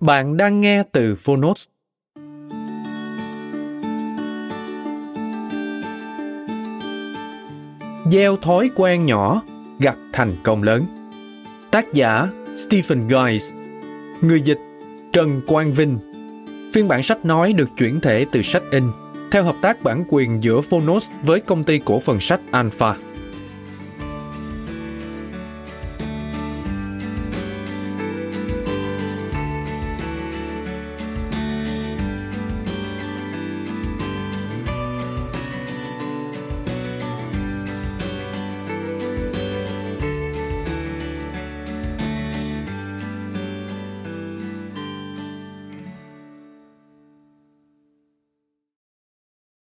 Bạn đang nghe từ Phonos. Gieo thói quen nhỏ, gặt thành công lớn. Tác giả Stephen Guys Người dịch Trần Quang Vinh Phiên bản sách nói được chuyển thể từ sách in theo hợp tác bản quyền giữa Phonos với công ty cổ phần sách Alpha.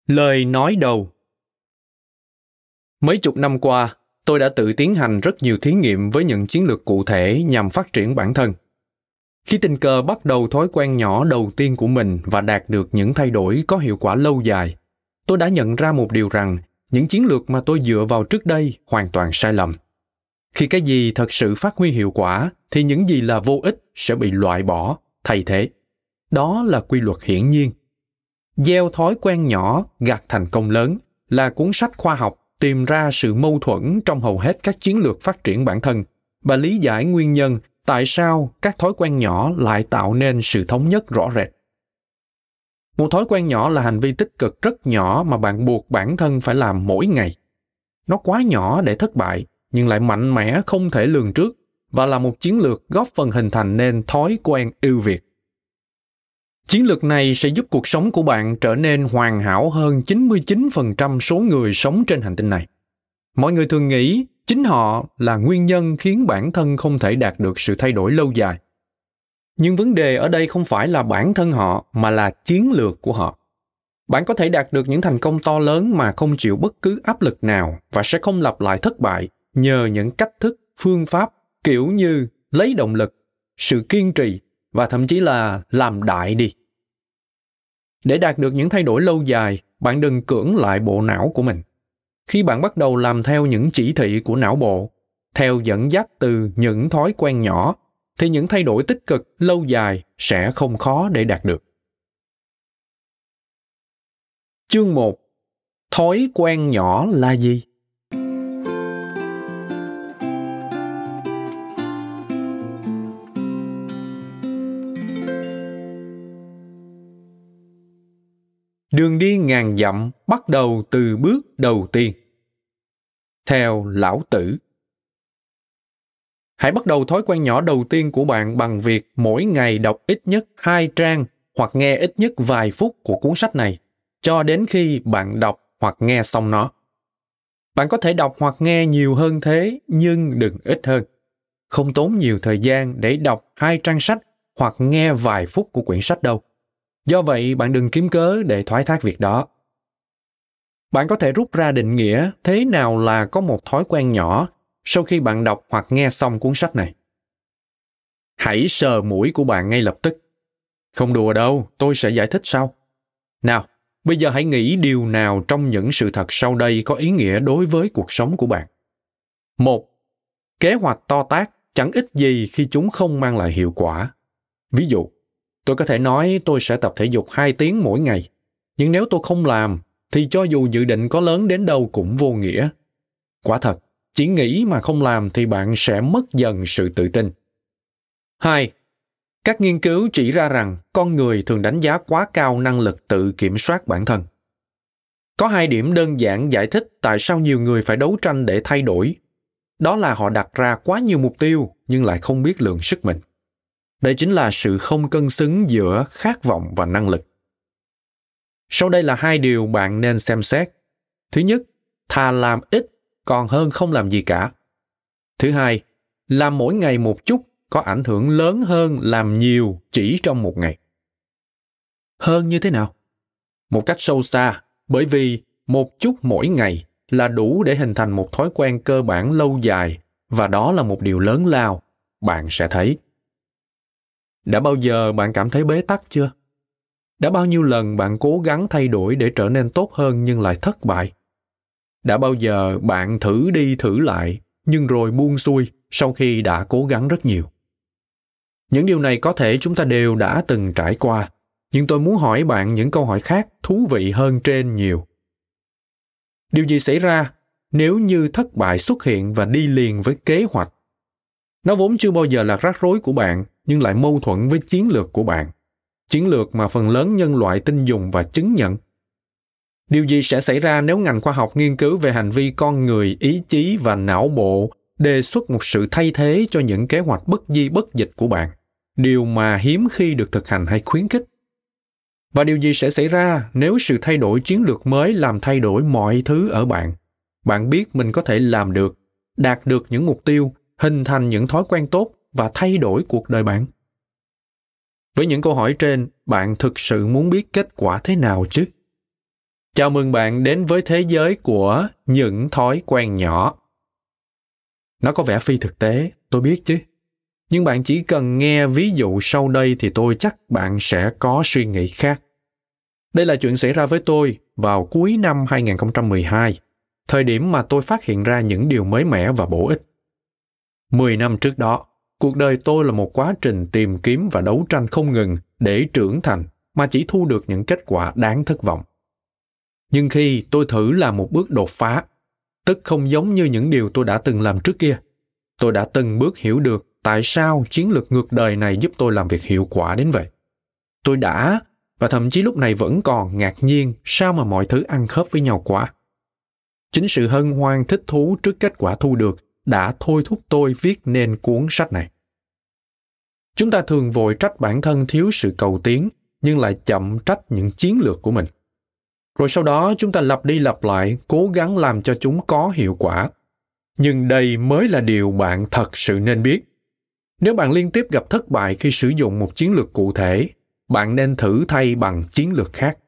Lời nói đầu Mấy chục năm qua, tôi đã tự tiến hành rất nhiều thí nghiệm với những chiến lược cụ thể nhằm phát triển bản thân. Khi tình cờ bắt đầu thói quen nhỏ đầu tiên của mình và đạt được những thay đổi có hiệu quả lâu dài, tôi đã nhận ra một điều rằng những chiến lược mà tôi dựa vào trước đây hoàn toàn sai lầm. Khi cái gì thật sự phát huy hiệu quả thì những gì là vô ích sẽ bị loại bỏ, thay thế. Đó là quy luật hiển nhiên Gieo thói quen nhỏ gặt thành công lớn là cuốn sách khoa học tìm ra sự mâu thuẫn trong hầu hết các chiến lược phát triển bản thân và lý giải nguyên nhân tại sao các thói quen nhỏ lại tạo nên sự thống nhất rõ rệt. Một thói quen nhỏ là hành vi tích cực rất nhỏ mà bạn buộc bản thân phải làm mỗi ngày. Nó quá nhỏ để thất bại, nhưng lại mạnh mẽ không thể lường trước và là một chiến lược góp phần hình thành nên thói quen ưu việt. Chiến lược này sẽ giúp cuộc sống của bạn trở nên hoàn hảo hơn 99% số người sống trên hành tinh này. Mọi người thường nghĩ chính họ là nguyên nhân khiến bản thân không thể đạt được sự thay đổi lâu dài. Nhưng vấn đề ở đây không phải là bản thân họ mà là chiến lược của họ. Bạn có thể đạt được những thành công to lớn mà không chịu bất cứ áp lực nào và sẽ không lặp lại thất bại nhờ những cách thức, phương pháp kiểu như lấy động lực, sự kiên trì và thậm chí là làm đại đi. Để đạt được những thay đổi lâu dài, bạn đừng cưỡng lại bộ não của mình. Khi bạn bắt đầu làm theo những chỉ thị của não bộ, theo dẫn dắt từ những thói quen nhỏ, thì những thay đổi tích cực lâu dài sẽ không khó để đạt được. Chương 1. Thói quen nhỏ là gì? Đường đi ngàn dặm bắt đầu từ bước đầu tiên. Theo lão tử. Hãy bắt đầu thói quen nhỏ đầu tiên của bạn bằng việc mỗi ngày đọc ít nhất hai trang hoặc nghe ít nhất vài phút của cuốn sách này, cho đến khi bạn đọc hoặc nghe xong nó. Bạn có thể đọc hoặc nghe nhiều hơn thế, nhưng đừng ít hơn. Không tốn nhiều thời gian để đọc hai trang sách hoặc nghe vài phút của quyển sách đâu. Do vậy, bạn đừng kiếm cớ để thoái thác việc đó. Bạn có thể rút ra định nghĩa thế nào là có một thói quen nhỏ sau khi bạn đọc hoặc nghe xong cuốn sách này. Hãy sờ mũi của bạn ngay lập tức. Không đùa đâu, tôi sẽ giải thích sau. Nào, bây giờ hãy nghĩ điều nào trong những sự thật sau đây có ý nghĩa đối với cuộc sống của bạn. Một, kế hoạch to tác chẳng ích gì khi chúng không mang lại hiệu quả. Ví dụ, Tôi có thể nói tôi sẽ tập thể dục 2 tiếng mỗi ngày, nhưng nếu tôi không làm, thì cho dù dự định có lớn đến đâu cũng vô nghĩa. Quả thật, chỉ nghĩ mà không làm thì bạn sẽ mất dần sự tự tin. Hai, các nghiên cứu chỉ ra rằng con người thường đánh giá quá cao năng lực tự kiểm soát bản thân. Có hai điểm đơn giản giải thích tại sao nhiều người phải đấu tranh để thay đổi. Đó là họ đặt ra quá nhiều mục tiêu nhưng lại không biết lượng sức mình. Đây chính là sự không cân xứng giữa khát vọng và năng lực. Sau đây là hai điều bạn nên xem xét. Thứ nhất, thà làm ít còn hơn không làm gì cả. Thứ hai, làm mỗi ngày một chút có ảnh hưởng lớn hơn làm nhiều chỉ trong một ngày. Hơn như thế nào? Một cách sâu xa, bởi vì một chút mỗi ngày là đủ để hình thành một thói quen cơ bản lâu dài và đó là một điều lớn lao bạn sẽ thấy đã bao giờ bạn cảm thấy bế tắc chưa? Đã bao nhiêu lần bạn cố gắng thay đổi để trở nên tốt hơn nhưng lại thất bại? Đã bao giờ bạn thử đi thử lại nhưng rồi buông xuôi sau khi đã cố gắng rất nhiều? Những điều này có thể chúng ta đều đã từng trải qua, nhưng tôi muốn hỏi bạn những câu hỏi khác thú vị hơn trên nhiều. Điều gì xảy ra nếu như thất bại xuất hiện và đi liền với kế hoạch? Nó vốn chưa bao giờ là rắc rối của bạn nhưng lại mâu thuẫn với chiến lược của bạn. Chiến lược mà phần lớn nhân loại tin dùng và chứng nhận. Điều gì sẽ xảy ra nếu ngành khoa học nghiên cứu về hành vi con người, ý chí và não bộ đề xuất một sự thay thế cho những kế hoạch bất di bất dịch của bạn? Điều mà hiếm khi được thực hành hay khuyến khích. Và điều gì sẽ xảy ra nếu sự thay đổi chiến lược mới làm thay đổi mọi thứ ở bạn? Bạn biết mình có thể làm được, đạt được những mục tiêu, hình thành những thói quen tốt và thay đổi cuộc đời bạn với những câu hỏi trên bạn thực sự muốn biết kết quả thế nào chứ chào mừng bạn đến với thế giới của những thói quen nhỏ nó có vẻ phi thực tế tôi biết chứ nhưng bạn chỉ cần nghe ví dụ sau đây thì tôi chắc bạn sẽ có suy nghĩ khác. Đây là chuyện xảy ra với tôi vào cuối năm 2012, thời điểm mà tôi phát hiện ra những điều mới mẻ và bổ ích. Mười năm trước đó, cuộc đời tôi là một quá trình tìm kiếm và đấu tranh không ngừng để trưởng thành mà chỉ thu được những kết quả đáng thất vọng. Nhưng khi tôi thử làm một bước đột phá, tức không giống như những điều tôi đã từng làm trước kia, tôi đã từng bước hiểu được tại sao chiến lược ngược đời này giúp tôi làm việc hiệu quả đến vậy. Tôi đã, và thậm chí lúc này vẫn còn ngạc nhiên sao mà mọi thứ ăn khớp với nhau quá. Chính sự hân hoan thích thú trước kết quả thu được đã thôi thúc tôi viết nên cuốn sách này. Chúng ta thường vội trách bản thân thiếu sự cầu tiến, nhưng lại chậm trách những chiến lược của mình. Rồi sau đó chúng ta lặp đi lặp lại, cố gắng làm cho chúng có hiệu quả. Nhưng đây mới là điều bạn thật sự nên biết. Nếu bạn liên tiếp gặp thất bại khi sử dụng một chiến lược cụ thể, bạn nên thử thay bằng chiến lược khác.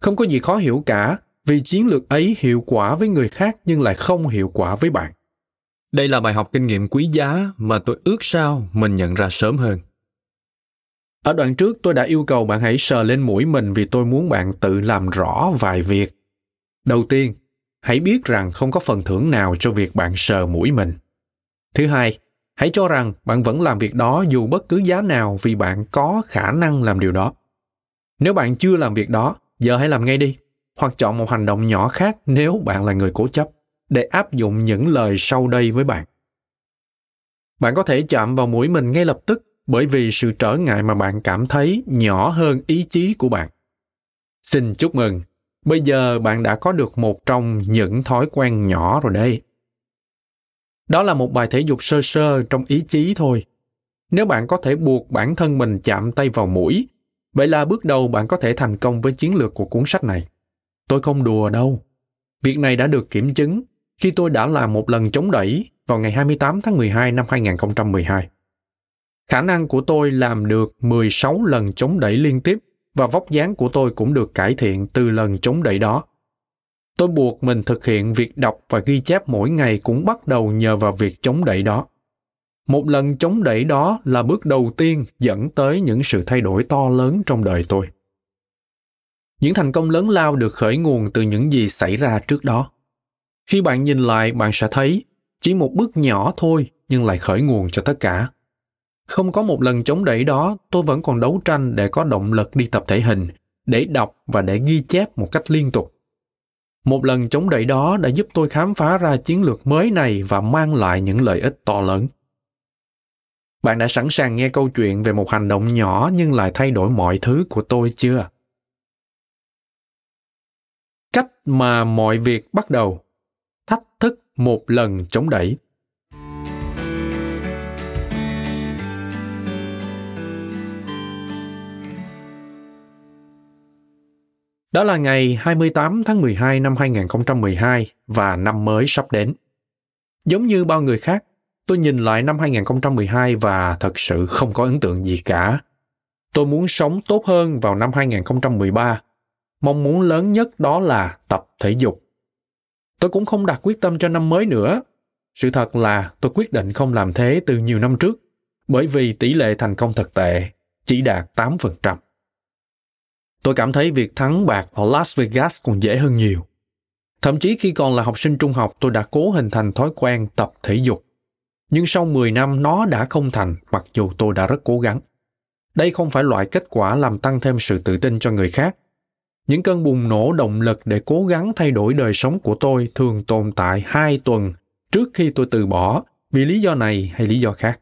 Không có gì khó hiểu cả, vì chiến lược ấy hiệu quả với người khác nhưng lại không hiệu quả với bạn. Đây là bài học kinh nghiệm quý giá mà tôi ước sao mình nhận ra sớm hơn. Ở đoạn trước tôi đã yêu cầu bạn hãy sờ lên mũi mình vì tôi muốn bạn tự làm rõ vài việc. Đầu tiên, hãy biết rằng không có phần thưởng nào cho việc bạn sờ mũi mình. Thứ hai, hãy cho rằng bạn vẫn làm việc đó dù bất cứ giá nào vì bạn có khả năng làm điều đó nếu bạn chưa làm việc đó giờ hãy làm ngay đi hoặc chọn một hành động nhỏ khác nếu bạn là người cố chấp để áp dụng những lời sau đây với bạn bạn có thể chạm vào mũi mình ngay lập tức bởi vì sự trở ngại mà bạn cảm thấy nhỏ hơn ý chí của bạn xin chúc mừng bây giờ bạn đã có được một trong những thói quen nhỏ rồi đây đó là một bài thể dục sơ sơ trong ý chí thôi. Nếu bạn có thể buộc bản thân mình chạm tay vào mũi, vậy là bước đầu bạn có thể thành công với chiến lược của cuốn sách này. Tôi không đùa đâu. Việc này đã được kiểm chứng khi tôi đã làm một lần chống đẩy vào ngày 28 tháng 12 năm 2012. Khả năng của tôi làm được 16 lần chống đẩy liên tiếp và vóc dáng của tôi cũng được cải thiện từ lần chống đẩy đó. Tôi buộc mình thực hiện việc đọc và ghi chép mỗi ngày cũng bắt đầu nhờ vào việc chống đẩy đó. Một lần chống đẩy đó là bước đầu tiên dẫn tới những sự thay đổi to lớn trong đời tôi. Những thành công lớn lao được khởi nguồn từ những gì xảy ra trước đó. Khi bạn nhìn lại, bạn sẽ thấy chỉ một bước nhỏ thôi nhưng lại khởi nguồn cho tất cả. Không có một lần chống đẩy đó, tôi vẫn còn đấu tranh để có động lực đi tập thể hình, để đọc và để ghi chép một cách liên tục Một lần chống đẩy đó đã giúp tôi khám phá ra chiến lược mới này và mang lại những lợi ích to lớn. Bạn đã sẵn sàng nghe câu chuyện về một hành động nhỏ nhưng lại thay đổi mọi thứ của tôi chưa? Cách mà mọi việc bắt đầu. Thách thức một lần chống đẩy. Đó là ngày 28 tháng 12 năm 2012 và năm mới sắp đến. Giống như bao người khác, tôi nhìn lại năm 2012 và thật sự không có ấn tượng gì cả. Tôi muốn sống tốt hơn vào năm 2013. Mong muốn lớn nhất đó là tập thể dục. Tôi cũng không đặt quyết tâm cho năm mới nữa. Sự thật là tôi quyết định không làm thế từ nhiều năm trước, bởi vì tỷ lệ thành công thực tệ, chỉ đạt 8%. Tôi cảm thấy việc thắng bạc ở Las Vegas còn dễ hơn nhiều. Thậm chí khi còn là học sinh trung học, tôi đã cố hình thành thói quen tập thể dục. Nhưng sau 10 năm nó đã không thành, mặc dù tôi đã rất cố gắng. Đây không phải loại kết quả làm tăng thêm sự tự tin cho người khác. Những cơn bùng nổ động lực để cố gắng thay đổi đời sống của tôi thường tồn tại hai tuần trước khi tôi từ bỏ vì lý do này hay lý do khác.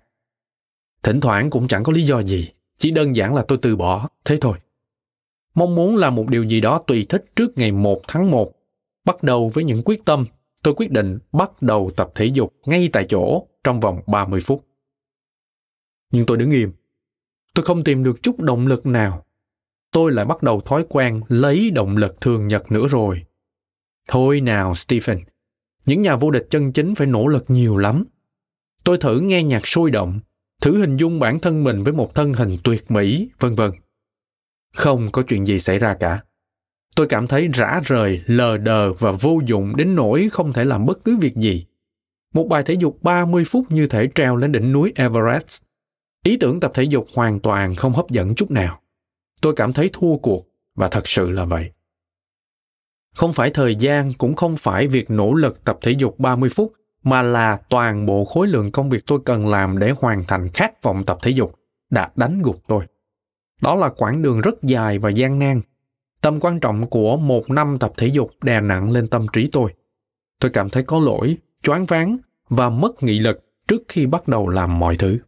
Thỉnh thoảng cũng chẳng có lý do gì, chỉ đơn giản là tôi từ bỏ, thế thôi. Mong muốn làm một điều gì đó tùy thích trước ngày 1 tháng 1. Bắt đầu với những quyết tâm, tôi quyết định bắt đầu tập thể dục ngay tại chỗ trong vòng 30 phút. Nhưng tôi đứng im. Tôi không tìm được chút động lực nào. Tôi lại bắt đầu thói quen lấy động lực thường nhật nữa rồi. Thôi nào, Stephen. Những nhà vô địch chân chính phải nỗ lực nhiều lắm. Tôi thử nghe nhạc sôi động, thử hình dung bản thân mình với một thân hình tuyệt mỹ, vân vân. Không có chuyện gì xảy ra cả. Tôi cảm thấy rã rời, lờ đờ và vô dụng đến nỗi không thể làm bất cứ việc gì. Một bài thể dục 30 phút như thể treo lên đỉnh núi Everest. Ý tưởng tập thể dục hoàn toàn không hấp dẫn chút nào. Tôi cảm thấy thua cuộc và thật sự là vậy. Không phải thời gian cũng không phải việc nỗ lực tập thể dục 30 phút mà là toàn bộ khối lượng công việc tôi cần làm để hoàn thành khát vọng tập thể dục đã đánh gục tôi. Đó là quãng đường rất dài và gian nan. Tầm quan trọng của một năm tập thể dục đè nặng lên tâm trí tôi. Tôi cảm thấy có lỗi, choáng váng và mất nghị lực trước khi bắt đầu làm mọi thứ.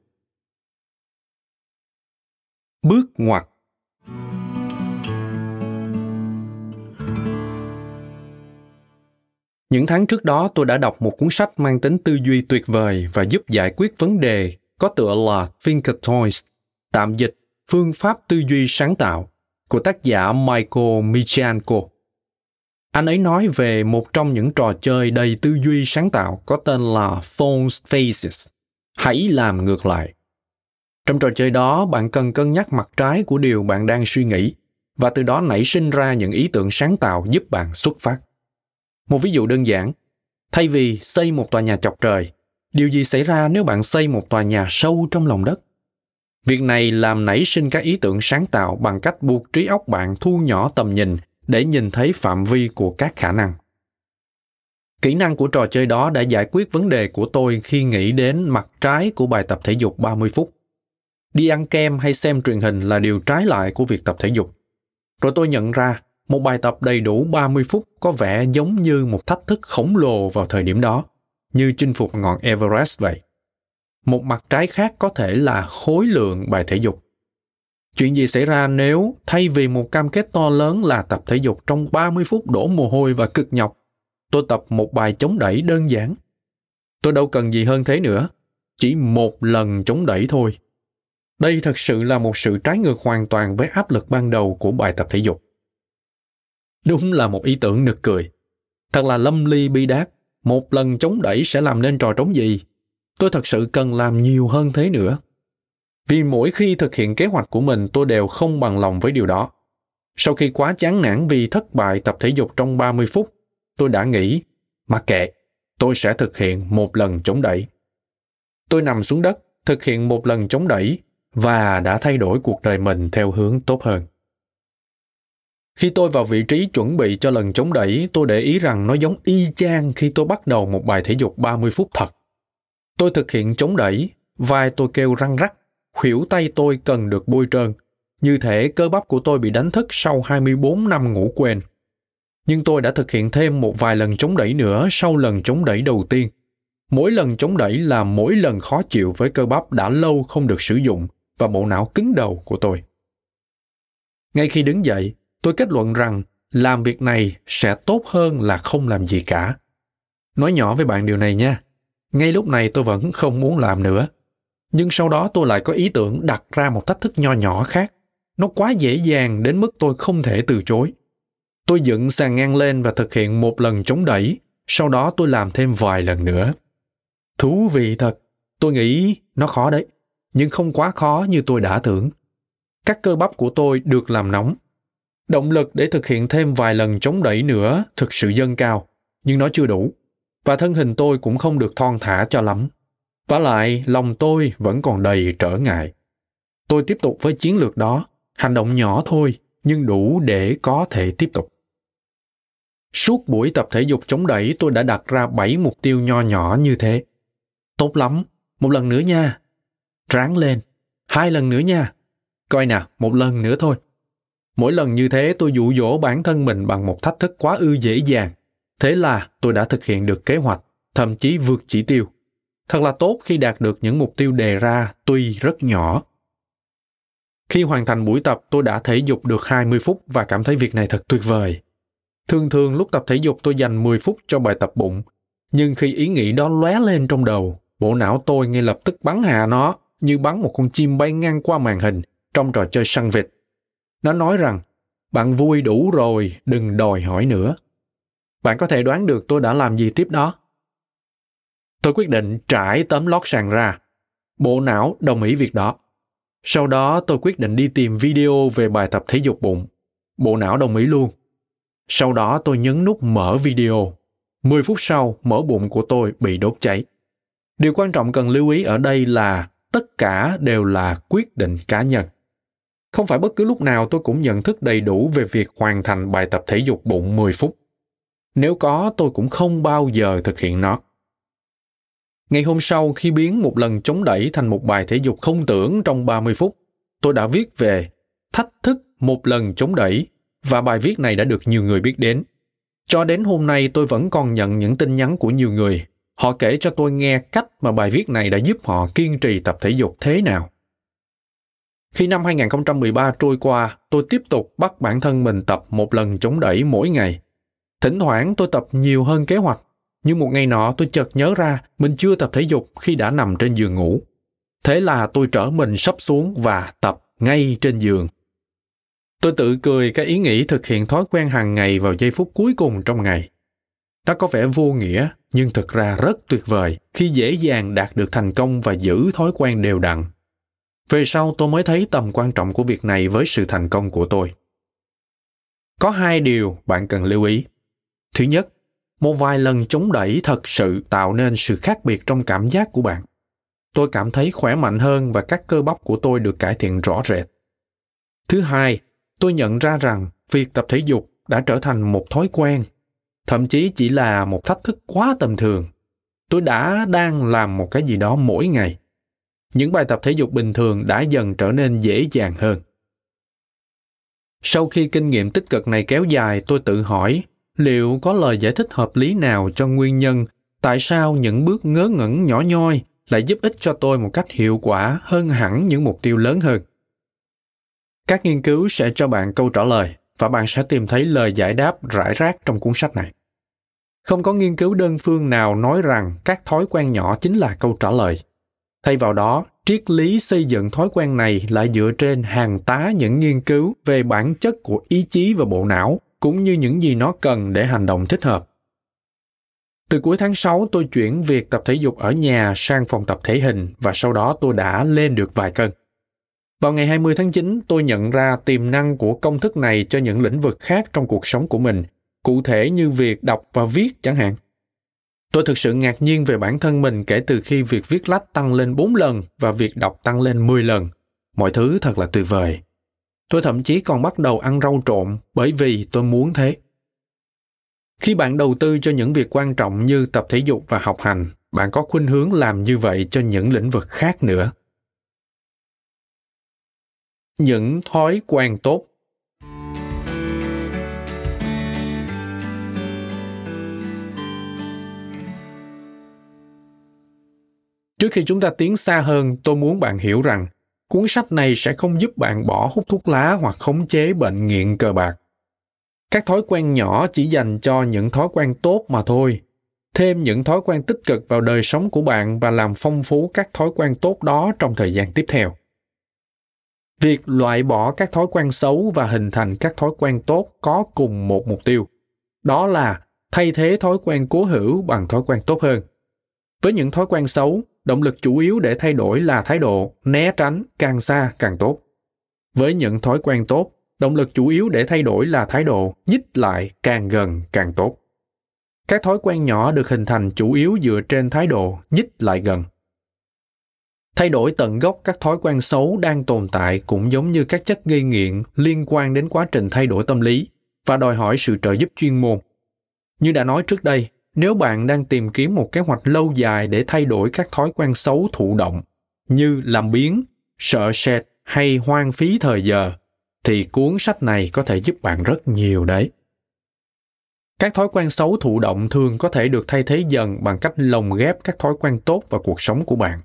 Bước ngoặt những tháng trước đó tôi đã đọc một cuốn sách mang tính tư duy tuyệt vời và giúp giải quyết vấn đề có tựa là Thinkertoys, tạm dịch Phương pháp tư duy sáng tạo của tác giả Michael Michalko. Anh ấy nói về một trong những trò chơi đầy tư duy sáng tạo có tên là False Faces. Hãy làm ngược lại. Trong trò chơi đó, bạn cần cân nhắc mặt trái của điều bạn đang suy nghĩ và từ đó nảy sinh ra những ý tưởng sáng tạo giúp bạn xuất phát. Một ví dụ đơn giản, thay vì xây một tòa nhà chọc trời, điều gì xảy ra nếu bạn xây một tòa nhà sâu trong lòng đất? Việc này làm nảy sinh các ý tưởng sáng tạo bằng cách buộc trí óc bạn thu nhỏ tầm nhìn để nhìn thấy phạm vi của các khả năng. Kỹ năng của trò chơi đó đã giải quyết vấn đề của tôi khi nghĩ đến mặt trái của bài tập thể dục 30 phút. Đi ăn kem hay xem truyền hình là điều trái lại của việc tập thể dục. Rồi tôi nhận ra, một bài tập đầy đủ 30 phút có vẻ giống như một thách thức khổng lồ vào thời điểm đó, như chinh phục ngọn Everest vậy một mặt trái khác có thể là khối lượng bài thể dục. Chuyện gì xảy ra nếu thay vì một cam kết to lớn là tập thể dục trong 30 phút đổ mồ hôi và cực nhọc, tôi tập một bài chống đẩy đơn giản. Tôi đâu cần gì hơn thế nữa, chỉ một lần chống đẩy thôi. Đây thật sự là một sự trái ngược hoàn toàn với áp lực ban đầu của bài tập thể dục. Đúng là một ý tưởng nực cười. Thật là lâm ly bi đát, một lần chống đẩy sẽ làm nên trò trống gì tôi thật sự cần làm nhiều hơn thế nữa vì mỗi khi thực hiện kế hoạch của mình tôi đều không bằng lòng với điều đó sau khi quá chán nản vì thất bại tập thể dục trong 30 phút, tôi đã nghĩ, mặc kệ, tôi sẽ thực hiện một lần chống đẩy. Tôi nằm xuống đất, thực hiện một lần chống đẩy và đã thay đổi cuộc đời mình theo hướng tốt hơn. Khi tôi vào vị trí chuẩn bị cho lần chống đẩy, tôi để ý rằng nó giống y chang khi tôi bắt đầu một bài thể dục 30 phút thật. Tôi thực hiện chống đẩy, vai tôi kêu răng rắc, khuỷu tay tôi cần được bôi trơn. Như thể cơ bắp của tôi bị đánh thức sau 24 năm ngủ quên. Nhưng tôi đã thực hiện thêm một vài lần chống đẩy nữa sau lần chống đẩy đầu tiên. Mỗi lần chống đẩy là mỗi lần khó chịu với cơ bắp đã lâu không được sử dụng và bộ não cứng đầu của tôi. Ngay khi đứng dậy, tôi kết luận rằng làm việc này sẽ tốt hơn là không làm gì cả. Nói nhỏ với bạn điều này nha. Ngay lúc này tôi vẫn không muốn làm nữa. Nhưng sau đó tôi lại có ý tưởng đặt ra một thách thức nho nhỏ khác. Nó quá dễ dàng đến mức tôi không thể từ chối. Tôi dựng sàn ngang lên và thực hiện một lần chống đẩy, sau đó tôi làm thêm vài lần nữa. Thú vị thật, tôi nghĩ nó khó đấy, nhưng không quá khó như tôi đã tưởng. Các cơ bắp của tôi được làm nóng. Động lực để thực hiện thêm vài lần chống đẩy nữa thực sự dâng cao, nhưng nó chưa đủ. Và thân hình tôi cũng không được thon thả cho lắm. Và lại, lòng tôi vẫn còn đầy trở ngại. Tôi tiếp tục với chiến lược đó, hành động nhỏ thôi, nhưng đủ để có thể tiếp tục. Suốt buổi tập thể dục chống đẩy tôi đã đặt ra 7 mục tiêu nho nhỏ như thế. Tốt lắm, một lần nữa nha. Ráng lên, hai lần nữa nha. Coi nào, một lần nữa thôi. Mỗi lần như thế tôi dụ dỗ bản thân mình bằng một thách thức quá ư dễ dàng. Thế là tôi đã thực hiện được kế hoạch, thậm chí vượt chỉ tiêu. Thật là tốt khi đạt được những mục tiêu đề ra tuy rất nhỏ. Khi hoàn thành buổi tập, tôi đã thể dục được 20 phút và cảm thấy việc này thật tuyệt vời. Thường thường lúc tập thể dục tôi dành 10 phút cho bài tập bụng, nhưng khi ý nghĩ đó lóe lên trong đầu, bộ não tôi ngay lập tức bắn hạ nó như bắn một con chim bay ngang qua màn hình trong trò chơi săn vịt. Nó nói rằng, bạn vui đủ rồi, đừng đòi hỏi nữa. Bạn có thể đoán được tôi đã làm gì tiếp đó? Tôi quyết định trải tấm lót sàn ra. Bộ não đồng ý việc đó. Sau đó tôi quyết định đi tìm video về bài tập thể dục bụng. Bộ não đồng ý luôn. Sau đó tôi nhấn nút mở video. 10 phút sau, mỡ bụng của tôi bị đốt cháy. Điều quan trọng cần lưu ý ở đây là tất cả đều là quyết định cá nhân. Không phải bất cứ lúc nào tôi cũng nhận thức đầy đủ về việc hoàn thành bài tập thể dục bụng 10 phút. Nếu có, tôi cũng không bao giờ thực hiện nó. Ngày hôm sau, khi biến một lần chống đẩy thành một bài thể dục không tưởng trong 30 phút, tôi đã viết về thách thức một lần chống đẩy và bài viết này đã được nhiều người biết đến. Cho đến hôm nay tôi vẫn còn nhận những tin nhắn của nhiều người. Họ kể cho tôi nghe cách mà bài viết này đã giúp họ kiên trì tập thể dục thế nào. Khi năm 2013 trôi qua, tôi tiếp tục bắt bản thân mình tập một lần chống đẩy mỗi ngày. Thỉnh thoảng tôi tập nhiều hơn kế hoạch, nhưng một ngày nọ tôi chợt nhớ ra mình chưa tập thể dục khi đã nằm trên giường ngủ. Thế là tôi trở mình sắp xuống và tập ngay trên giường. Tôi tự cười cái ý nghĩ thực hiện thói quen hàng ngày vào giây phút cuối cùng trong ngày. Nó có vẻ vô nghĩa, nhưng thực ra rất tuyệt vời khi dễ dàng đạt được thành công và giữ thói quen đều đặn. Về sau tôi mới thấy tầm quan trọng của việc này với sự thành công của tôi. Có hai điều bạn cần lưu ý. Thứ nhất, một vài lần chống đẩy thật sự tạo nên sự khác biệt trong cảm giác của bạn. Tôi cảm thấy khỏe mạnh hơn và các cơ bắp của tôi được cải thiện rõ rệt. Thứ hai, tôi nhận ra rằng việc tập thể dục đã trở thành một thói quen thậm chí chỉ là một thách thức quá tầm thường. Tôi đã đang làm một cái gì đó mỗi ngày. Những bài tập thể dục bình thường đã dần trở nên dễ dàng hơn. Sau khi kinh nghiệm tích cực này kéo dài, tôi tự hỏi liệu có lời giải thích hợp lý nào cho nguyên nhân tại sao những bước ngớ ngẩn nhỏ nhoi lại giúp ích cho tôi một cách hiệu quả hơn hẳn những mục tiêu lớn hơn. Các nghiên cứu sẽ cho bạn câu trả lời và bạn sẽ tìm thấy lời giải đáp rải rác trong cuốn sách này. Không có nghiên cứu đơn phương nào nói rằng các thói quen nhỏ chính là câu trả lời. Thay vào đó, triết lý xây dựng thói quen này lại dựa trên hàng tá những nghiên cứu về bản chất của ý chí và bộ não, cũng như những gì nó cần để hành động thích hợp. Từ cuối tháng 6, tôi chuyển việc tập thể dục ở nhà sang phòng tập thể hình và sau đó tôi đã lên được vài cân. Vào ngày 20 tháng 9, tôi nhận ra tiềm năng của công thức này cho những lĩnh vực khác trong cuộc sống của mình, cụ thể như việc đọc và viết chẳng hạn. Tôi thực sự ngạc nhiên về bản thân mình kể từ khi việc viết lách tăng lên 4 lần và việc đọc tăng lên 10 lần. Mọi thứ thật là tuyệt vời. Tôi thậm chí còn bắt đầu ăn rau trộn bởi vì tôi muốn thế. Khi bạn đầu tư cho những việc quan trọng như tập thể dục và học hành, bạn có khuynh hướng làm như vậy cho những lĩnh vực khác nữa những thói quen tốt. Trước khi chúng ta tiến xa hơn, tôi muốn bạn hiểu rằng, cuốn sách này sẽ không giúp bạn bỏ hút thuốc lá hoặc khống chế bệnh nghiện cờ bạc. Các thói quen nhỏ chỉ dành cho những thói quen tốt mà thôi. Thêm những thói quen tích cực vào đời sống của bạn và làm phong phú các thói quen tốt đó trong thời gian tiếp theo. Việc loại bỏ các thói quen xấu và hình thành các thói quen tốt có cùng một mục tiêu. Đó là thay thế thói quen cố hữu bằng thói quen tốt hơn. Với những thói quen xấu, động lực chủ yếu để thay đổi là thái độ né tránh càng xa càng tốt. Với những thói quen tốt, động lực chủ yếu để thay đổi là thái độ nhích lại càng gần càng tốt. Các thói quen nhỏ được hình thành chủ yếu dựa trên thái độ nhích lại gần. Thay đổi tận gốc các thói quen xấu đang tồn tại cũng giống như các chất gây nghiện liên quan đến quá trình thay đổi tâm lý và đòi hỏi sự trợ giúp chuyên môn. Như đã nói trước đây, nếu bạn đang tìm kiếm một kế hoạch lâu dài để thay đổi các thói quen xấu thụ động như làm biến sợ sệt hay hoang phí thời giờ thì cuốn sách này có thể giúp bạn rất nhiều đấy các thói quen xấu thụ động thường có thể được thay thế dần bằng cách lồng ghép các thói quen tốt vào cuộc sống của bạn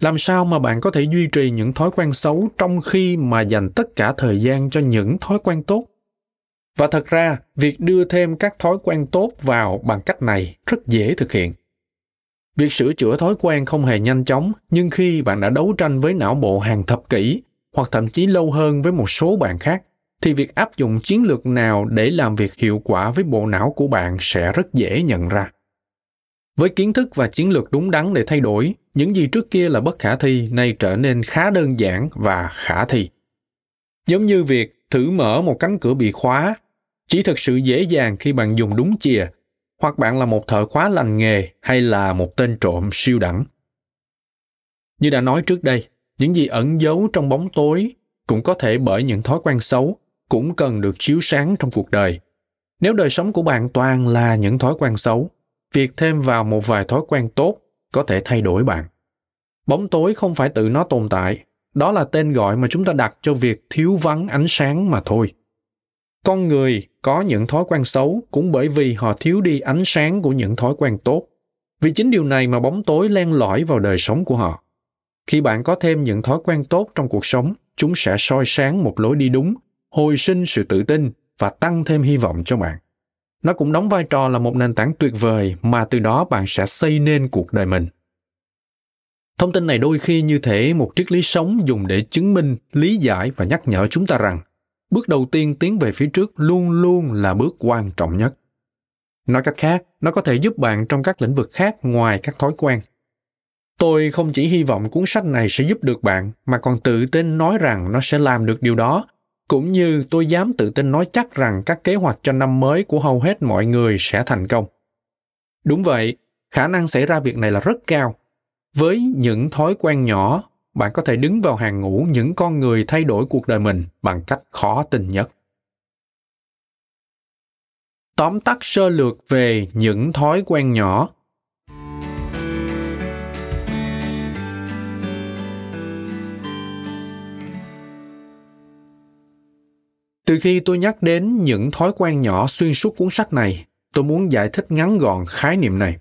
làm sao mà bạn có thể duy trì những thói quen xấu trong khi mà dành tất cả thời gian cho những thói quen tốt và thật ra, việc đưa thêm các thói quen tốt vào bằng cách này rất dễ thực hiện. Việc sửa chữa thói quen không hề nhanh chóng, nhưng khi bạn đã đấu tranh với não bộ hàng thập kỷ, hoặc thậm chí lâu hơn với một số bạn khác, thì việc áp dụng chiến lược nào để làm việc hiệu quả với bộ não của bạn sẽ rất dễ nhận ra. Với kiến thức và chiến lược đúng đắn để thay đổi, những gì trước kia là bất khả thi nay trở nên khá đơn giản và khả thi. Giống như việc thử mở một cánh cửa bị khóa chỉ thực sự dễ dàng khi bạn dùng đúng chìa hoặc bạn là một thợ khóa lành nghề hay là một tên trộm siêu đẳng như đã nói trước đây những gì ẩn giấu trong bóng tối cũng có thể bởi những thói quen xấu cũng cần được chiếu sáng trong cuộc đời nếu đời sống của bạn toàn là những thói quen xấu việc thêm vào một vài thói quen tốt có thể thay đổi bạn. Bóng tối không phải tự nó tồn tại, đó là tên gọi mà chúng ta đặt cho việc thiếu vắng ánh sáng mà thôi. Con người có những thói quen xấu cũng bởi vì họ thiếu đi ánh sáng của những thói quen tốt. Vì chính điều này mà bóng tối len lỏi vào đời sống của họ. Khi bạn có thêm những thói quen tốt trong cuộc sống, chúng sẽ soi sáng một lối đi đúng, hồi sinh sự tự tin và tăng thêm hy vọng cho bạn nó cũng đóng vai trò là một nền tảng tuyệt vời mà từ đó bạn sẽ xây nên cuộc đời mình. Thông tin này đôi khi như thể một triết lý sống dùng để chứng minh, lý giải và nhắc nhở chúng ta rằng, bước đầu tiên tiến về phía trước luôn luôn là bước quan trọng nhất. Nói cách khác, nó có thể giúp bạn trong các lĩnh vực khác ngoài các thói quen. Tôi không chỉ hy vọng cuốn sách này sẽ giúp được bạn, mà còn tự tin nói rằng nó sẽ làm được điều đó cũng như tôi dám tự tin nói chắc rằng các kế hoạch cho năm mới của hầu hết mọi người sẽ thành công. Đúng vậy, khả năng xảy ra việc này là rất cao. Với những thói quen nhỏ, bạn có thể đứng vào hàng ngũ những con người thay đổi cuộc đời mình bằng cách khó tin nhất. Tóm tắt sơ lược về những thói quen nhỏ. Từ khi tôi nhắc đến những thói quen nhỏ xuyên suốt cuốn sách này, tôi muốn giải thích ngắn gọn khái niệm này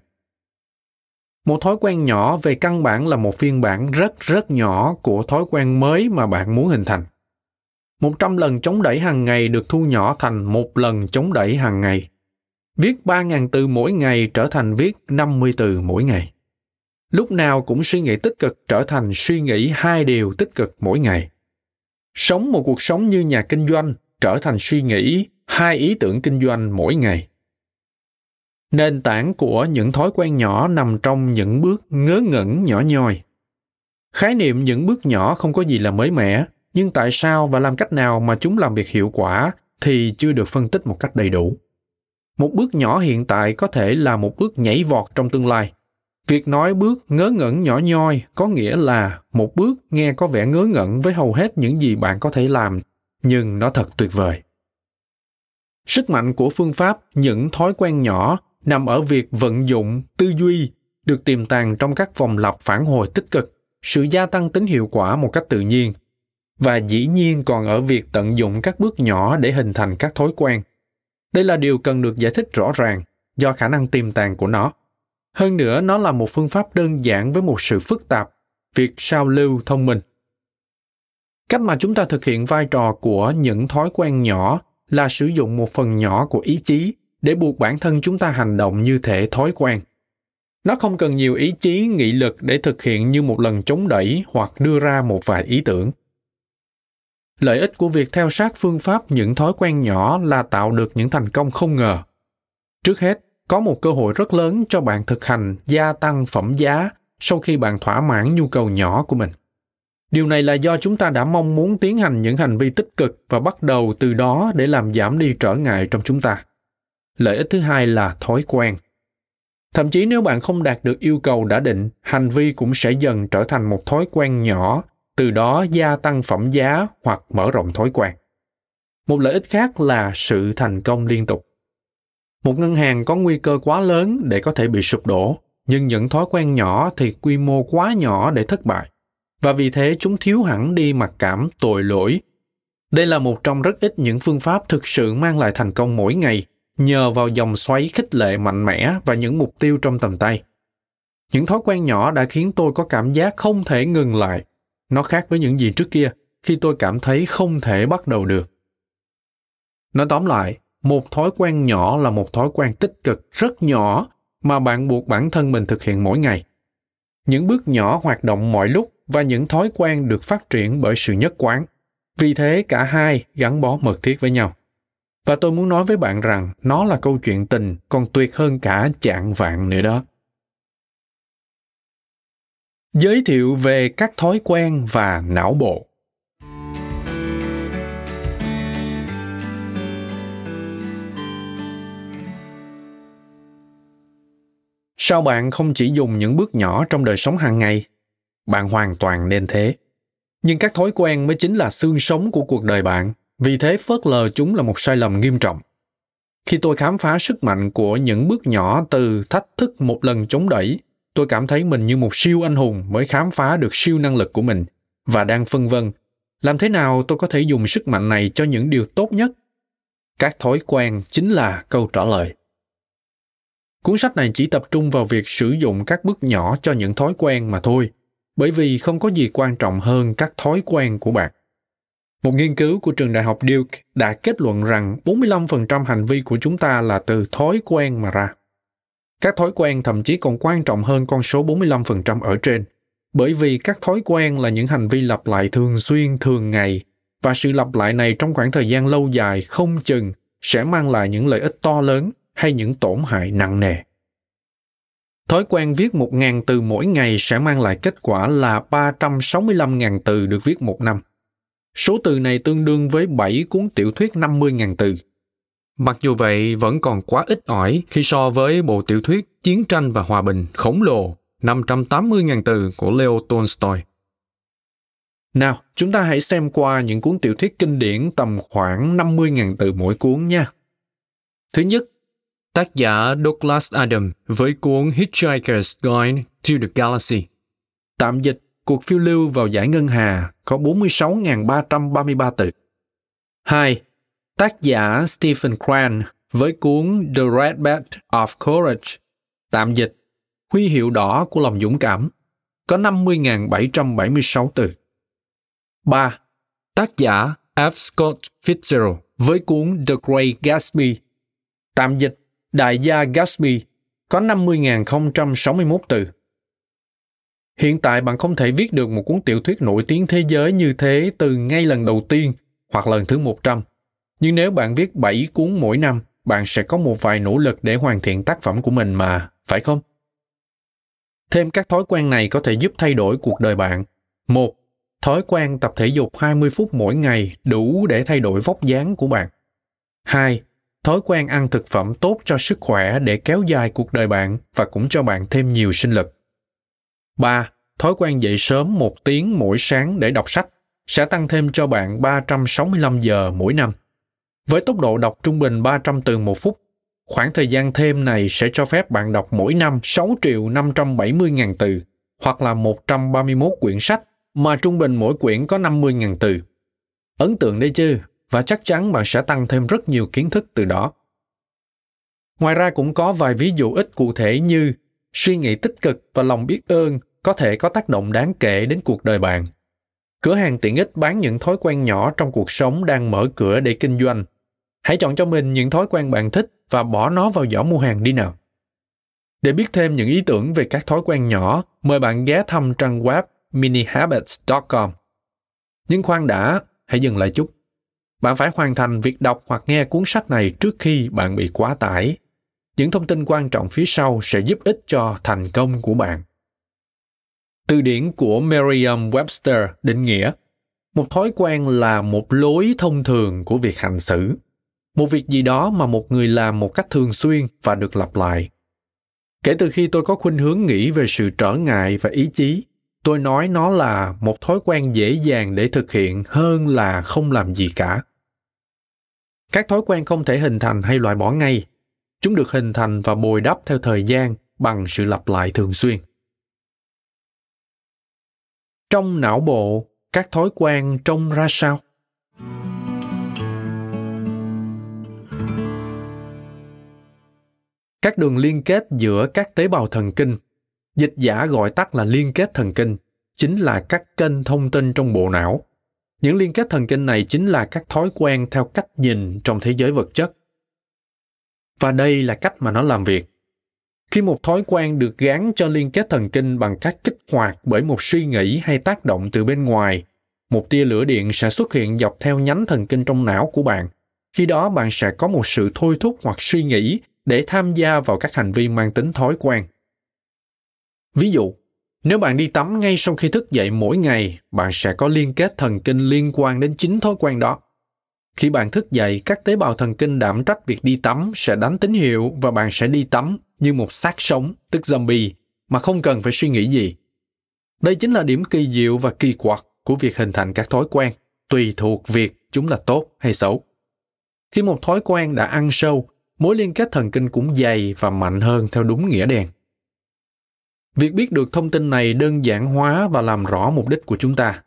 một thói quen nhỏ về căn bản là một phiên bản rất rất nhỏ của thói quen mới mà bạn muốn hình thành. Một trăm lần chống đẩy hàng ngày được thu nhỏ thành một lần chống đẩy hàng ngày. Viết ba ngàn từ mỗi ngày trở thành viết năm mươi từ mỗi ngày. Lúc nào cũng suy nghĩ tích cực trở thành suy nghĩ hai điều tích cực mỗi ngày. Sống một cuộc sống như nhà kinh doanh trở thành suy nghĩ, hai ý tưởng kinh doanh mỗi ngày. Nền tảng của những thói quen nhỏ nằm trong những bước ngớ ngẩn nhỏ nhoi. Khái niệm những bước nhỏ không có gì là mới mẻ, nhưng tại sao và làm cách nào mà chúng làm việc hiệu quả thì chưa được phân tích một cách đầy đủ. Một bước nhỏ hiện tại có thể là một bước nhảy vọt trong tương lai. Việc nói bước ngớ ngẩn nhỏ nhoi có nghĩa là một bước nghe có vẻ ngớ ngẩn với hầu hết những gì bạn có thể làm nhưng nó thật tuyệt vời. Sức mạnh của phương pháp những thói quen nhỏ nằm ở việc vận dụng tư duy được tiềm tàng trong các vòng lặp phản hồi tích cực sự gia tăng tính hiệu quả một cách tự nhiên. Và dĩ nhiên còn ở việc tận dụng các bước nhỏ để hình thành các thói quen. Đây là điều cần được giải thích rõ ràng do khả năng tiềm tàng của nó. Hơn nữa, nó là một phương pháp đơn giản với một sự phức tạp, việc sao lưu thông minh. Cách mà chúng ta thực hiện vai trò của những thói quen nhỏ là sử dụng một phần nhỏ của ý chí để buộc bản thân chúng ta hành động như thể thói quen. Nó không cần nhiều ý chí, nghị lực để thực hiện như một lần chống đẩy hoặc đưa ra một vài ý tưởng. Lợi ích của việc theo sát phương pháp những thói quen nhỏ là tạo được những thành công không ngờ. Trước hết, có một cơ hội rất lớn cho bạn thực hành gia tăng phẩm giá sau khi bạn thỏa mãn nhu cầu nhỏ của mình. Điều này là do chúng ta đã mong muốn tiến hành những hành vi tích cực và bắt đầu từ đó để làm giảm đi trở ngại trong chúng ta. Lợi ích thứ hai là thói quen. Thậm chí nếu bạn không đạt được yêu cầu đã định, hành vi cũng sẽ dần trở thành một thói quen nhỏ, từ đó gia tăng phẩm giá hoặc mở rộng thói quen. Một lợi ích khác là sự thành công liên tục. Một ngân hàng có nguy cơ quá lớn để có thể bị sụp đổ, nhưng những thói quen nhỏ thì quy mô quá nhỏ để thất bại và vì thế chúng thiếu hẳn đi mặc cảm tội lỗi. Đây là một trong rất ít những phương pháp thực sự mang lại thành công mỗi ngày, nhờ vào dòng xoáy khích lệ mạnh mẽ và những mục tiêu trong tầm tay. Những thói quen nhỏ đã khiến tôi có cảm giác không thể ngừng lại. Nó khác với những gì trước kia, khi tôi cảm thấy không thể bắt đầu được. Nói tóm lại, một thói quen nhỏ là một thói quen tích cực rất nhỏ mà bạn buộc bản thân mình thực hiện mỗi ngày. Những bước nhỏ hoạt động mọi lúc và những thói quen được phát triển bởi sự nhất quán. Vì thế, cả hai gắn bó mật thiết với nhau. Và tôi muốn nói với bạn rằng, nó là câu chuyện tình, còn tuyệt hơn cả chạng vạn nữa đó. Giới thiệu về các thói quen và não bộ. Sao bạn không chỉ dùng những bước nhỏ trong đời sống hàng ngày bạn hoàn toàn nên thế. Nhưng các thói quen mới chính là xương sống của cuộc đời bạn, vì thế phớt lờ chúng là một sai lầm nghiêm trọng. Khi tôi khám phá sức mạnh của những bước nhỏ từ thách thức một lần chống đẩy, tôi cảm thấy mình như một siêu anh hùng mới khám phá được siêu năng lực của mình. Và đang phân vân, làm thế nào tôi có thể dùng sức mạnh này cho những điều tốt nhất? Các thói quen chính là câu trả lời. Cuốn sách này chỉ tập trung vào việc sử dụng các bước nhỏ cho những thói quen mà thôi bởi vì không có gì quan trọng hơn các thói quen của bạn. Một nghiên cứu của trường đại học Duke đã kết luận rằng 45% hành vi của chúng ta là từ thói quen mà ra. Các thói quen thậm chí còn quan trọng hơn con số 45% ở trên, bởi vì các thói quen là những hành vi lặp lại thường xuyên thường ngày và sự lặp lại này trong khoảng thời gian lâu dài không chừng sẽ mang lại những lợi ích to lớn hay những tổn hại nặng nề. Thói quen viết 1.000 từ mỗi ngày sẽ mang lại kết quả là 365.000 từ được viết một năm. Số từ này tương đương với 7 cuốn tiểu thuyết 50.000 từ. Mặc dù vậy, vẫn còn quá ít ỏi khi so với bộ tiểu thuyết Chiến tranh và Hòa bình khổng lồ 580.000 từ của Leo Tolstoy. Nào, chúng ta hãy xem qua những cuốn tiểu thuyết kinh điển tầm khoảng 50.000 từ mỗi cuốn nha. Thứ nhất, tác giả Douglas Adams với cuốn Hitchhiker's Guide to the Galaxy. Tạm dịch, Cuộc phiêu lưu vào giải ngân hà có 46.333 từ. 2. Tác giả Stephen Cran với cuốn The Red Badge of Courage. Tạm dịch, Huy hiệu đỏ của lòng dũng cảm, có 50.776 từ. 3. Tác giả F. Scott Fitzgerald với cuốn The Great Gatsby. Tạm dịch Đại gia Gatsby có 50.061 từ. Hiện tại bạn không thể viết được một cuốn tiểu thuyết nổi tiếng thế giới như thế từ ngay lần đầu tiên hoặc lần thứ 100. Nhưng nếu bạn viết 7 cuốn mỗi năm, bạn sẽ có một vài nỗ lực để hoàn thiện tác phẩm của mình mà, phải không? Thêm các thói quen này có thể giúp thay đổi cuộc đời bạn. Một, Thói quen tập thể dục 20 phút mỗi ngày đủ để thay đổi vóc dáng của bạn. 2 thói quen ăn thực phẩm tốt cho sức khỏe để kéo dài cuộc đời bạn và cũng cho bạn thêm nhiều sinh lực. 3. Thói quen dậy sớm một tiếng mỗi sáng để đọc sách sẽ tăng thêm cho bạn 365 giờ mỗi năm. Với tốc độ đọc trung bình 300 từ một phút, khoảng thời gian thêm này sẽ cho phép bạn đọc mỗi năm 6 triệu 570 ngàn từ, hoặc là 131 quyển sách, mà trung bình mỗi quyển có 50 ngàn từ. Ấn tượng đấy chứ? Và chắc chắn bạn sẽ tăng thêm rất nhiều kiến thức từ đó. Ngoài ra cũng có vài ví dụ ít cụ thể như suy nghĩ tích cực và lòng biết ơn có thể có tác động đáng kể đến cuộc đời bạn. Cửa hàng tiện ích bán những thói quen nhỏ trong cuộc sống đang mở cửa để kinh doanh. Hãy chọn cho mình những thói quen bạn thích và bỏ nó vào giỏ mua hàng đi nào. Để biết thêm những ý tưởng về các thói quen nhỏ, mời bạn ghé thăm trang web minihabits.com nhưng khoan đã, hãy dừng lại chút bạn phải hoàn thành việc đọc hoặc nghe cuốn sách này trước khi bạn bị quá tải. Những thông tin quan trọng phía sau sẽ giúp ích cho thành công của bạn. Từ điển của merriam-webster định nghĩa, một thói quen là một lối thông thường của việc hành xử. Một việc gì đó mà một người làm một cách thường xuyên và được lặp lại. Kể từ khi tôi có khuynh hướng nghĩ về sự trở ngại và ý chí, tôi nói nó là một thói quen dễ dàng để thực hiện hơn là không làm gì cả các thói quen không thể hình thành hay loại bỏ ngay. Chúng được hình thành và bồi đắp theo thời gian bằng sự lặp lại thường xuyên. Trong não bộ, các thói quen trông ra sao? Các đường liên kết giữa các tế bào thần kinh. Dịch giả gọi tắt là liên kết thần kinh, chính là các kênh thông tin trong bộ não những liên kết thần kinh này chính là các thói quen theo cách nhìn trong thế giới vật chất. Và đây là cách mà nó làm việc. Khi một thói quen được gắn cho liên kết thần kinh bằng cách kích hoạt bởi một suy nghĩ hay tác động từ bên ngoài, một tia lửa điện sẽ xuất hiện dọc theo nhánh thần kinh trong não của bạn. Khi đó bạn sẽ có một sự thôi thúc hoặc suy nghĩ để tham gia vào các hành vi mang tính thói quen. Ví dụ nếu bạn đi tắm ngay sau khi thức dậy mỗi ngày, bạn sẽ có liên kết thần kinh liên quan đến chính thói quen đó. Khi bạn thức dậy, các tế bào thần kinh đảm trách việc đi tắm sẽ đánh tín hiệu và bạn sẽ đi tắm như một xác sống, tức zombie, mà không cần phải suy nghĩ gì. Đây chính là điểm kỳ diệu và kỳ quặc của việc hình thành các thói quen, tùy thuộc việc chúng là tốt hay xấu. Khi một thói quen đã ăn sâu, mối liên kết thần kinh cũng dày và mạnh hơn theo đúng nghĩa đen việc biết được thông tin này đơn giản hóa và làm rõ mục đích của chúng ta.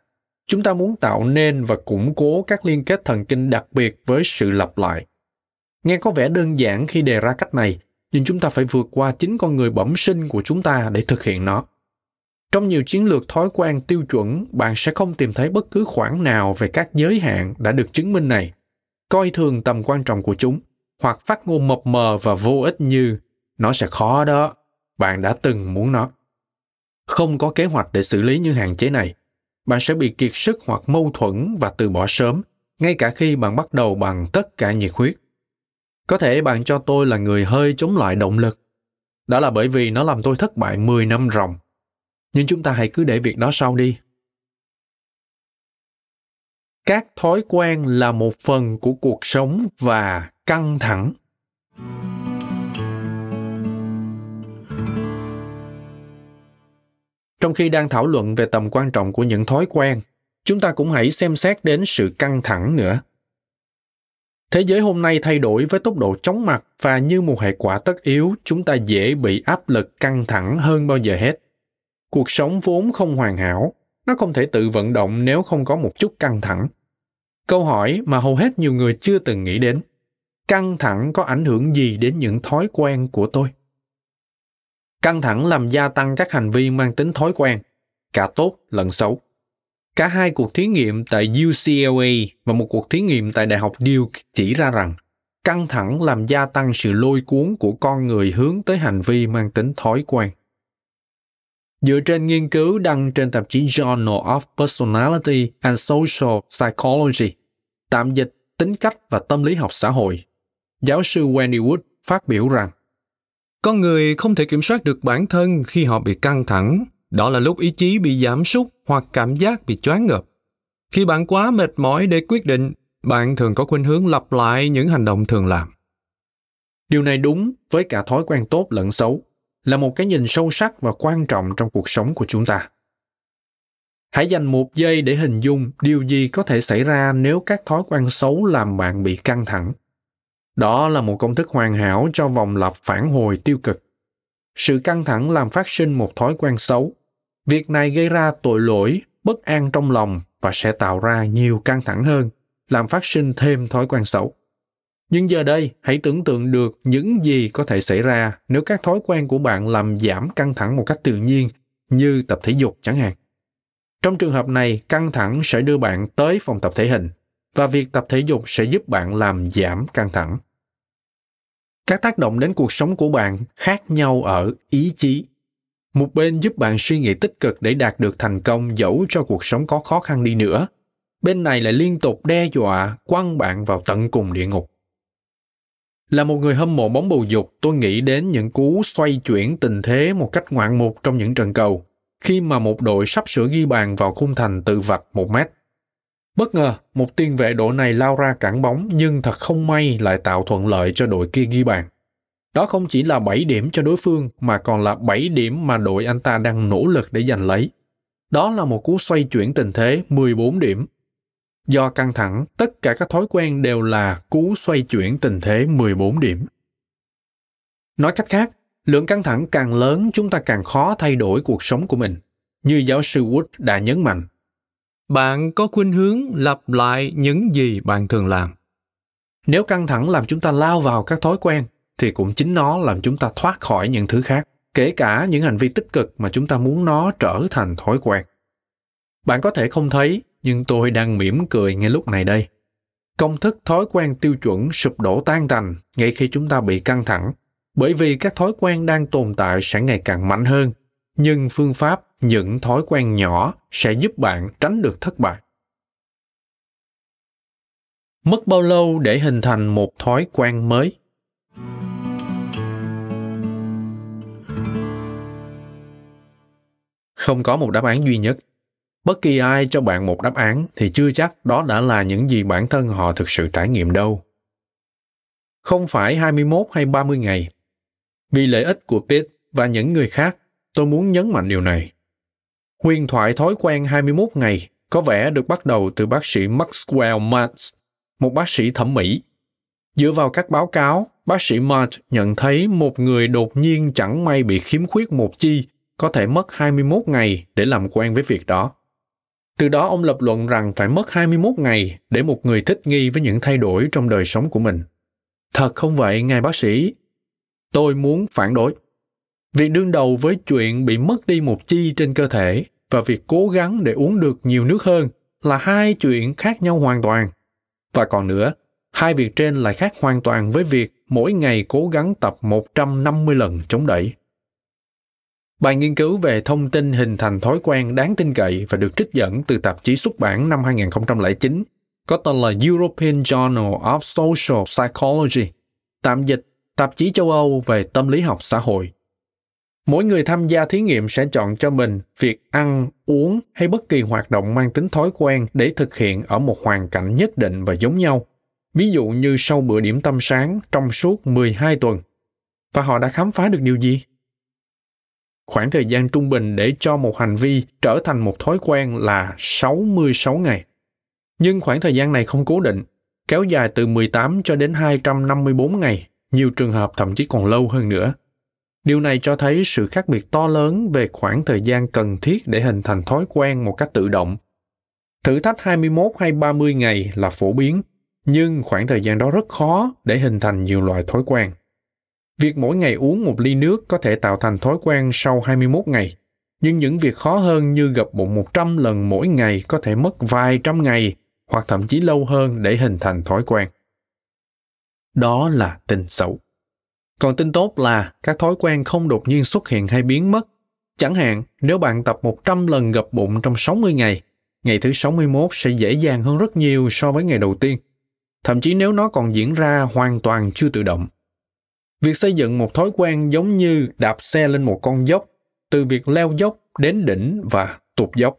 Chúng ta muốn tạo nên và củng cố các liên kết thần kinh đặc biệt với sự lặp lại. Nghe có vẻ đơn giản khi đề ra cách này, nhưng chúng ta phải vượt qua chính con người bẩm sinh của chúng ta để thực hiện nó. Trong nhiều chiến lược thói quen tiêu chuẩn, bạn sẽ không tìm thấy bất cứ khoản nào về các giới hạn đã được chứng minh này. Coi thường tầm quan trọng của chúng, hoặc phát ngôn mập mờ và vô ích như, nó sẽ khó đó, bạn đã từng muốn nó không có kế hoạch để xử lý những hạn chế này bạn sẽ bị kiệt sức hoặc mâu thuẫn và từ bỏ sớm, ngay cả khi bạn bắt đầu bằng tất cả nhiệt huyết có thể bạn cho tôi là người hơi chống lại động lực đó là bởi vì nó làm tôi thất bại 10 năm ròng. Nhưng chúng ta hãy cứ để việc đó sau đi. Các thói quen là một phần của cuộc sống và căng thẳng. Trong khi đang thảo luận về tầm quan trọng của những thói quen, chúng ta cũng hãy xem xét đến sự căng thẳng nữa. Thế giới hôm nay thay đổi với tốc độ chóng mặt và như một hệ quả tất yếu, chúng ta dễ bị áp lực căng thẳng hơn bao giờ hết. Cuộc sống vốn không hoàn hảo, nó không thể tự vận động nếu không có một chút căng thẳng. Câu hỏi mà hầu hết nhiều người chưa từng nghĩ đến, căng thẳng có ảnh hưởng gì đến những thói quen của tôi? Căng thẳng làm gia tăng các hành vi mang tính thói quen, cả tốt lẫn xấu. Cả hai cuộc thí nghiệm tại UCLA và một cuộc thí nghiệm tại Đại học Duke chỉ ra rằng căng thẳng làm gia tăng sự lôi cuốn của con người hướng tới hành vi mang tính thói quen. Dựa trên nghiên cứu đăng trên tạp chí Journal of Personality and Social Psychology, tạm dịch tính cách và tâm lý học xã hội, giáo sư Wendy Wood phát biểu rằng con người không thể kiểm soát được bản thân khi họ bị căng thẳng. Đó là lúc ý chí bị giảm sút hoặc cảm giác bị choáng ngợp. Khi bạn quá mệt mỏi để quyết định, bạn thường có khuynh hướng lặp lại những hành động thường làm. Điều này đúng với cả thói quen tốt lẫn xấu, là một cái nhìn sâu sắc và quan trọng trong cuộc sống của chúng ta. Hãy dành một giây để hình dung điều gì có thể xảy ra nếu các thói quen xấu làm bạn bị căng thẳng đó là một công thức hoàn hảo cho vòng lặp phản hồi tiêu cực. Sự căng thẳng làm phát sinh một thói quen xấu. Việc này gây ra tội lỗi, bất an trong lòng và sẽ tạo ra nhiều căng thẳng hơn, làm phát sinh thêm thói quen xấu. Nhưng giờ đây, hãy tưởng tượng được những gì có thể xảy ra nếu các thói quen của bạn làm giảm căng thẳng một cách tự nhiên, như tập thể dục chẳng hạn. Trong trường hợp này, căng thẳng sẽ đưa bạn tới phòng tập thể hình và việc tập thể dục sẽ giúp bạn làm giảm căng thẳng. Các tác động đến cuộc sống của bạn khác nhau ở ý chí. Một bên giúp bạn suy nghĩ tích cực để đạt được thành công dẫu cho cuộc sống có khó khăn đi nữa. Bên này lại liên tục đe dọa quăng bạn vào tận cùng địa ngục. Là một người hâm mộ bóng bầu dục, tôi nghĩ đến những cú xoay chuyển tình thế một cách ngoạn mục trong những trận cầu, khi mà một đội sắp sửa ghi bàn vào khung thành tự vạch một mét. Bất ngờ, một tiền vệ đội này lao ra cản bóng nhưng thật không may lại tạo thuận lợi cho đội kia ghi bàn. Đó không chỉ là 7 điểm cho đối phương mà còn là 7 điểm mà đội anh ta đang nỗ lực để giành lấy. Đó là một cú xoay chuyển tình thế 14 điểm. Do căng thẳng, tất cả các thói quen đều là cú xoay chuyển tình thế 14 điểm. Nói cách khác, lượng căng thẳng càng lớn chúng ta càng khó thay đổi cuộc sống của mình. Như giáo sư Wood đã nhấn mạnh, bạn có khuynh hướng lặp lại những gì bạn thường làm. Nếu căng thẳng làm chúng ta lao vào các thói quen, thì cũng chính nó làm chúng ta thoát khỏi những thứ khác, kể cả những hành vi tích cực mà chúng ta muốn nó trở thành thói quen. Bạn có thể không thấy, nhưng tôi đang mỉm cười ngay lúc này đây. Công thức thói quen tiêu chuẩn sụp đổ tan tành ngay khi chúng ta bị căng thẳng, bởi vì các thói quen đang tồn tại sẽ ngày càng mạnh hơn, nhưng phương pháp những thói quen nhỏ sẽ giúp bạn tránh được thất bại. Mất bao lâu để hình thành một thói quen mới? Không có một đáp án duy nhất. Bất kỳ ai cho bạn một đáp án thì chưa chắc đó đã là những gì bản thân họ thực sự trải nghiệm đâu. Không phải 21 hay 30 ngày. Vì lợi ích của Pete và những người khác, tôi muốn nhấn mạnh điều này. Huyền thoại thói quen 21 ngày có vẻ được bắt đầu từ bác sĩ Maxwell Martz, một bác sĩ thẩm mỹ. Dựa vào các báo cáo, bác sĩ Martz nhận thấy một người đột nhiên chẳng may bị khiếm khuyết một chi có thể mất 21 ngày để làm quen với việc đó. Từ đó ông lập luận rằng phải mất 21 ngày để một người thích nghi với những thay đổi trong đời sống của mình. Thật không vậy, ngài bác sĩ. Tôi muốn phản đối. Việc đương đầu với chuyện bị mất đi một chi trên cơ thể và việc cố gắng để uống được nhiều nước hơn là hai chuyện khác nhau hoàn toàn. Và còn nữa, hai việc trên lại khác hoàn toàn với việc mỗi ngày cố gắng tập 150 lần chống đẩy. Bài nghiên cứu về thông tin hình thành thói quen đáng tin cậy và được trích dẫn từ tạp chí xuất bản năm 2009 có tên là European Journal of Social Psychology, tạm dịch tạp chí châu Âu về tâm lý học xã hội. Mỗi người tham gia thí nghiệm sẽ chọn cho mình việc ăn, uống hay bất kỳ hoạt động mang tính thói quen để thực hiện ở một hoàn cảnh nhất định và giống nhau. Ví dụ như sau bữa điểm tâm sáng trong suốt 12 tuần. Và họ đã khám phá được điều gì? Khoảng thời gian trung bình để cho một hành vi trở thành một thói quen là 66 ngày. Nhưng khoảng thời gian này không cố định, kéo dài từ 18 cho đến 254 ngày, nhiều trường hợp thậm chí còn lâu hơn nữa. Điều này cho thấy sự khác biệt to lớn về khoảng thời gian cần thiết để hình thành thói quen một cách tự động. Thử thách 21 hay 30 ngày là phổ biến, nhưng khoảng thời gian đó rất khó để hình thành nhiều loại thói quen. Việc mỗi ngày uống một ly nước có thể tạo thành thói quen sau 21 ngày, nhưng những việc khó hơn như gập bụng 100 lần mỗi ngày có thể mất vài trăm ngày hoặc thậm chí lâu hơn để hình thành thói quen. Đó là tình xấu. Còn tin tốt là các thói quen không đột nhiên xuất hiện hay biến mất. Chẳng hạn, nếu bạn tập 100 lần gập bụng trong 60 ngày, ngày thứ 61 sẽ dễ dàng hơn rất nhiều so với ngày đầu tiên. Thậm chí nếu nó còn diễn ra hoàn toàn chưa tự động. Việc xây dựng một thói quen giống như đạp xe lên một con dốc, từ việc leo dốc đến đỉnh và tụt dốc.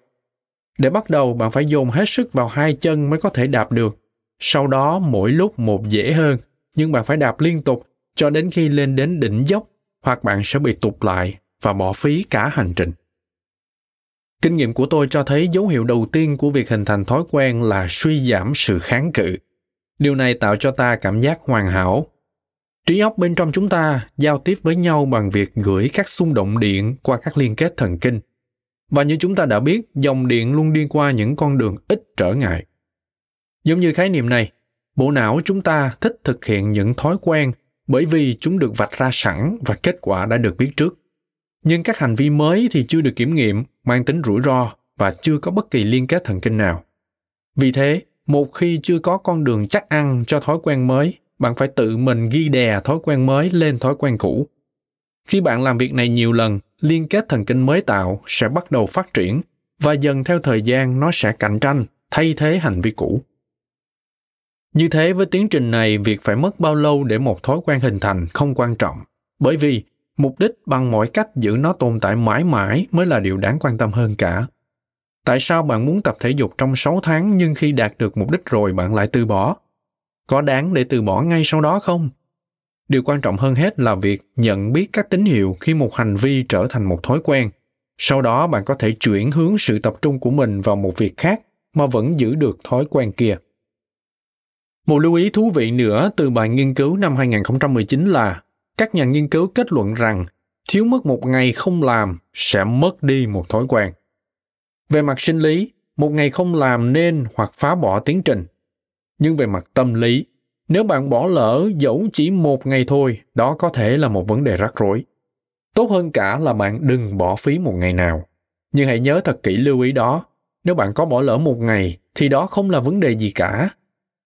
Để bắt đầu, bạn phải dồn hết sức vào hai chân mới có thể đạp được. Sau đó, mỗi lúc một dễ hơn, nhưng bạn phải đạp liên tục cho đến khi lên đến đỉnh dốc hoặc bạn sẽ bị tụt lại và bỏ phí cả hành trình. Kinh nghiệm của tôi cho thấy dấu hiệu đầu tiên của việc hình thành thói quen là suy giảm sự kháng cự. Điều này tạo cho ta cảm giác hoàn hảo. Trí óc bên trong chúng ta giao tiếp với nhau bằng việc gửi các xung động điện qua các liên kết thần kinh. Và như chúng ta đã biết, dòng điện luôn đi qua những con đường ít trở ngại. Giống như khái niệm này, bộ não chúng ta thích thực hiện những thói quen bởi vì chúng được vạch ra sẵn và kết quả đã được biết trước. Nhưng các hành vi mới thì chưa được kiểm nghiệm, mang tính rủi ro và chưa có bất kỳ liên kết thần kinh nào. Vì thế, một khi chưa có con đường chắc ăn cho thói quen mới, bạn phải tự mình ghi đè thói quen mới lên thói quen cũ. Khi bạn làm việc này nhiều lần, liên kết thần kinh mới tạo sẽ bắt đầu phát triển và dần theo thời gian nó sẽ cạnh tranh thay thế hành vi cũ. Như thế với tiến trình này, việc phải mất bao lâu để một thói quen hình thành không quan trọng, bởi vì mục đích bằng mọi cách giữ nó tồn tại mãi mãi mới là điều đáng quan tâm hơn cả. Tại sao bạn muốn tập thể dục trong 6 tháng nhưng khi đạt được mục đích rồi bạn lại từ bỏ? Có đáng để từ bỏ ngay sau đó không? Điều quan trọng hơn hết là việc nhận biết các tín hiệu khi một hành vi trở thành một thói quen. Sau đó bạn có thể chuyển hướng sự tập trung của mình vào một việc khác mà vẫn giữ được thói quen kia. Một lưu ý thú vị nữa từ bài nghiên cứu năm 2019 là các nhà nghiên cứu kết luận rằng thiếu mất một ngày không làm sẽ mất đi một thói quen. Về mặt sinh lý, một ngày không làm nên hoặc phá bỏ tiến trình. Nhưng về mặt tâm lý, nếu bạn bỏ lỡ dẫu chỉ một ngày thôi, đó có thể là một vấn đề rắc rối. Tốt hơn cả là bạn đừng bỏ phí một ngày nào. Nhưng hãy nhớ thật kỹ lưu ý đó, nếu bạn có bỏ lỡ một ngày thì đó không là vấn đề gì cả.